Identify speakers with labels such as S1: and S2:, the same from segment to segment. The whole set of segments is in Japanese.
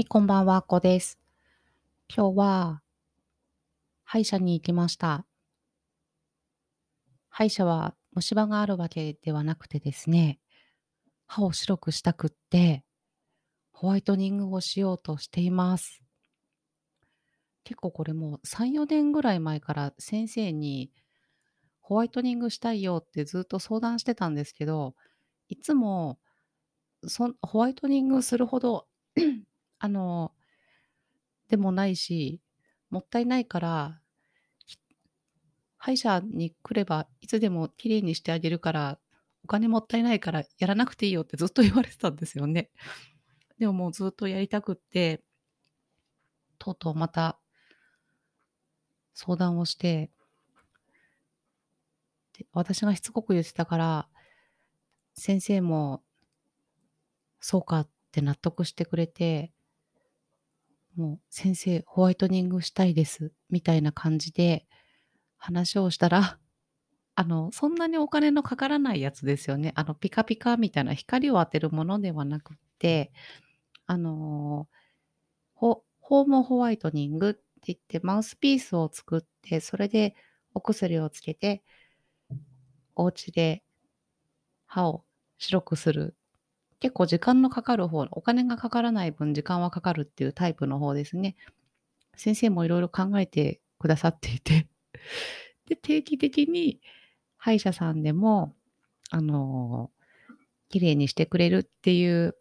S1: はい、こんばんは、こです。今日は歯医者に行きました。歯医者は虫歯があるわけではなくてですね、歯を白くしたくって、ホワイトニングをしようとしています。結構これもう3、4年ぐらい前から先生にホワイトニングしたいよってずっと相談してたんですけど、いつもそホワイトニングするほどあの、でもないし、もったいないから歯医者に来ればいつでも綺麗にしてあげるから、お金もったいないからやらなくていいよって ずっと言われてたんですよね。でももうずっとやりたくって、とうとうまた相談をして、で私がしつこく言ってたから、先生もそうかって納得してくれて、もう先生ホワイトニングしたいですみたいな感じで話をしたら、あの、そんなにお金のかからないやつですよね。あの、ピカピカみたいな光を当てるものではなくて、あの、ホホームホワイトニングって言ってマウスピースを作って、それでお薬をつけて、お家で歯を白くする。結構時間のかかる方、お金がかからない分時間はかかるっていうタイプの方ですね。先生もいろいろ考えてくださっていて で、定期的に歯医者さんでも、あの、綺麗にしてくれるっていう、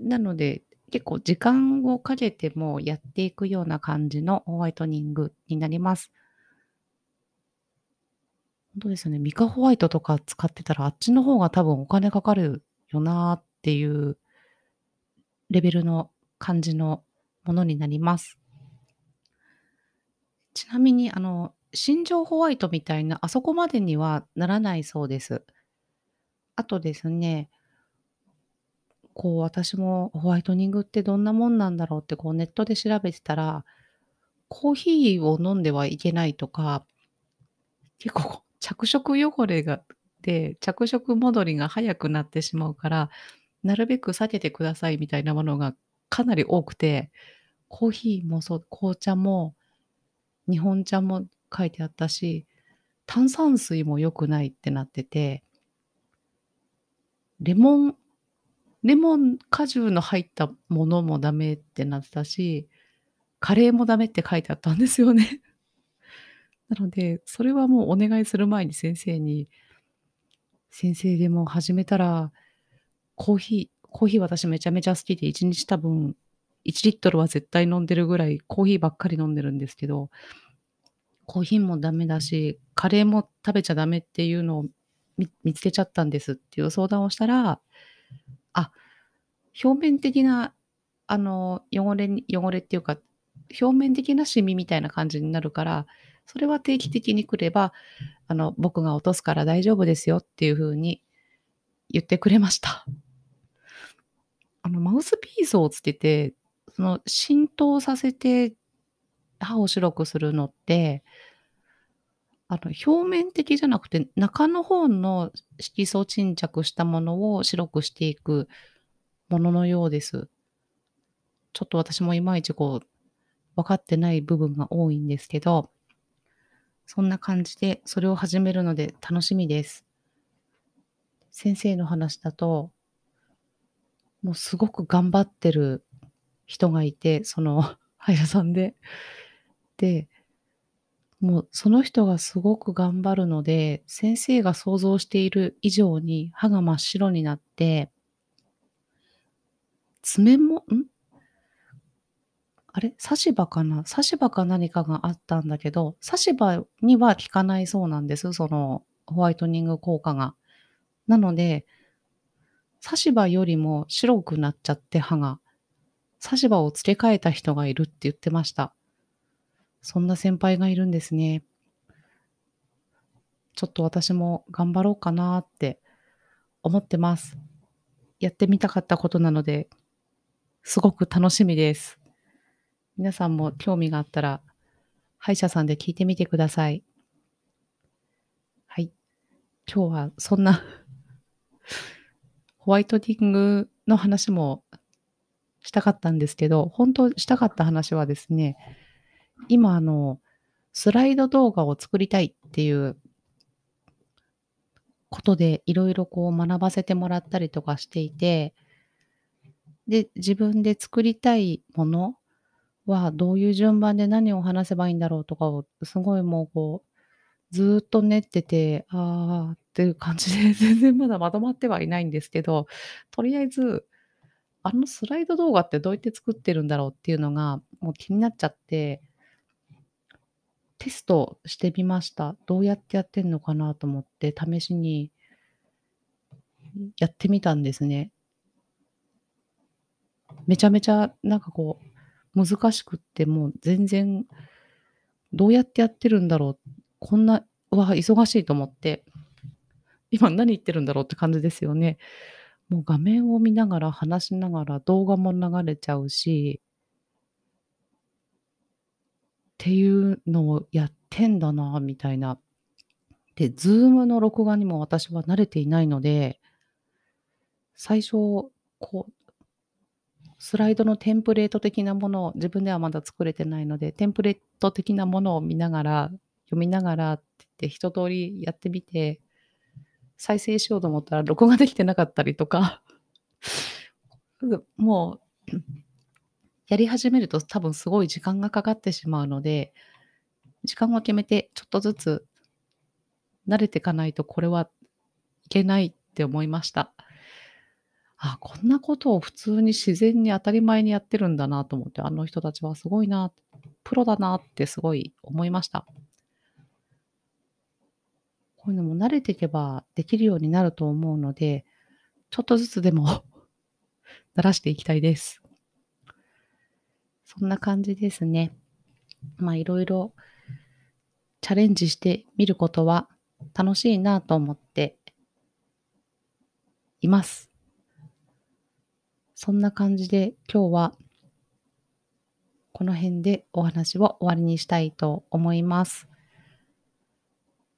S1: なので、結構時間をかけてもやっていくような感じのホワイトニングになります。本当ですよね。ミカホワイトとか使ってたら、あっちの方が多分お金かかるよなっていうレベルの感じのものになります。ちなみに、あの、新庄ホワイトみたいな、あそこまでにはならないそうです。あとですね、こう私もホワイトニングってどんなもんなんだろうってこうネットで調べてたら、コーヒーを飲んではいけないとか、結構着色汚れがで、着色戻りが早くなってしまうから、なるべく避けてくださいみたいなものがかなり多くて、コーヒーもそう、紅茶も日本茶も書いてあったし、炭酸水も良くないってなってて、レモン、レモン果汁の入ったものもダメってなってたし、カレーもダメって書いてあったんですよね。なので、それはもうお願いする前に先生に、先生でも始めたら、コーヒー、コーヒー私めちゃめちゃ好きで、1日多分1リットルは絶対飲んでるぐらいコーヒーばっかり飲んでるんですけど、コーヒーもダメだし、カレーも食べちゃダメっていうのを見つけちゃったんですっていう相談をしたら、あ、表面的な、あの、汚れ汚れっていうか、表面的なシミみたいな感じになるから、それは定期的に来れば、あの、僕が落とすから大丈夫ですよっていう風に言ってくれました。あの、マウスピースをつけて、その浸透させて歯を白くするのって、あの、表面的じゃなくて、中の方の色素沈着したものを白くしていくもののようです。ちょっと私もいまいちこう、分かってない部分が多いんですけど、そんな感じでそれを始めるので楽しみです。先生の話だと、もうすごく頑張ってる人がいて、その歯医者さんで。で、もうその人がすごく頑張るので、先生が想像している以上に歯が真っ白になって、爪も、んあれ？差し歯かな？差し歯か何かがあったんだけど、差し歯には効かないそうなんです。そのホワイトニング効果が。なので、差し歯よりも白くなっちゃって歯が。差し歯を付け替えた人がいるって言ってました。そんな先輩がいるんですね。ちょっと私も頑張ろうかなって思ってます。やってみたかったことなので、すごく楽しみです。皆さんも興味があったら、歯医者さんで聞いてみてください。はい。今日はそんな ホワイトニングの話もしたかったんですけど、本当したかった話はですね、今あの、スライド動画を作りたいっていうことで、いろいろこう学ばせてもらったりとかしていて、で、自分で作りたいものはどういう順番で何を話せばいいんだろうとかを、すごいもうこう、ずっと練ってて、ああっていう感じで、全然まだまとまってはいないんですけど、とりあえず、あのスライド動画ってどうやって作ってるんだろうっていうのが、もう気になっちゃってテストしてみました。どうやってやってんのかなと思って試しにやってみたんですね。めちゃめちゃなんかこう難しくってもう全然どうやってやってるんだろう。こんな、うわ、忙しいと思って、今何言ってるんだろうって感じですよね。もう画面を見ながら話しながら動画も流れちゃうし、っていうのをやってんだなみたいな。で、Zoom の録画にも私は慣れていないので、最初、こう、スライドのテンプレート的なものを自分ではまだ作れてないので、テンプレート的なものを見ながら、読みながらって言って一通りやってみて、再生しようと思ったら録画できてなかったりとか、もう、やり始めると多分すごい時間がかかってしまうので、時間を決めてちょっとずつ慣れていかないとこれはいけないって思いました。あ、こんなことを普通に自然に当たり前にやってるんだなと思って、あの人たちはすごいな、プロだなってすごい思いました。こういうのも慣れていけばできるようになると思うので、ちょっとずつでも 慣らしていきたいです。そんな感じですね。まあいろいろチャレンジしてみることは楽しいなと思っています。そんな感じで今日はこの辺でお話を終わりにしたいと思います。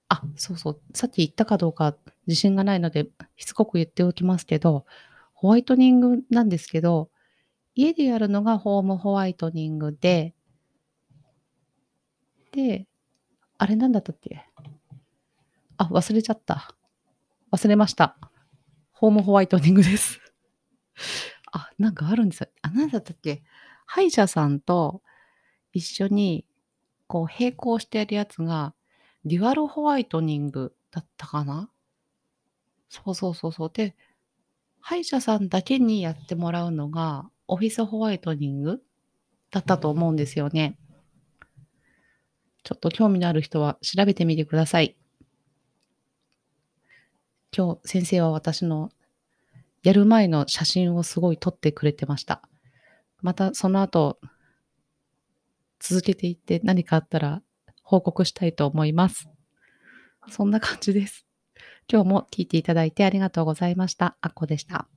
S1: あ、そうそう。さっき言ったかどうか自信がないのでしつこく言っておきますけど、ホワイトニングなんですけど、家でやるのがホームホワイトニングで、で、あれなんだったっけ？あ、忘れちゃった。忘れました。ホームホワイトニングです。あ、なんかあるんですよ。あ、なんだったっけ？歯医者さんと一緒に、こう、並行してやるやつが、デュアルホワイトニングだったかな？そうそうそうそう。で、歯医者さんだけにやってもらうのが、オフィスホワイトニングだったと思うんですよね。ちょっと興味のある人は調べてみてください。今日先生は私のやる前の写真をすごい撮ってくれてました。またその後続けていって何かあったら報告したいと思います。そんな感じです。今日も聞いていただいてありがとうございました。あっこでした。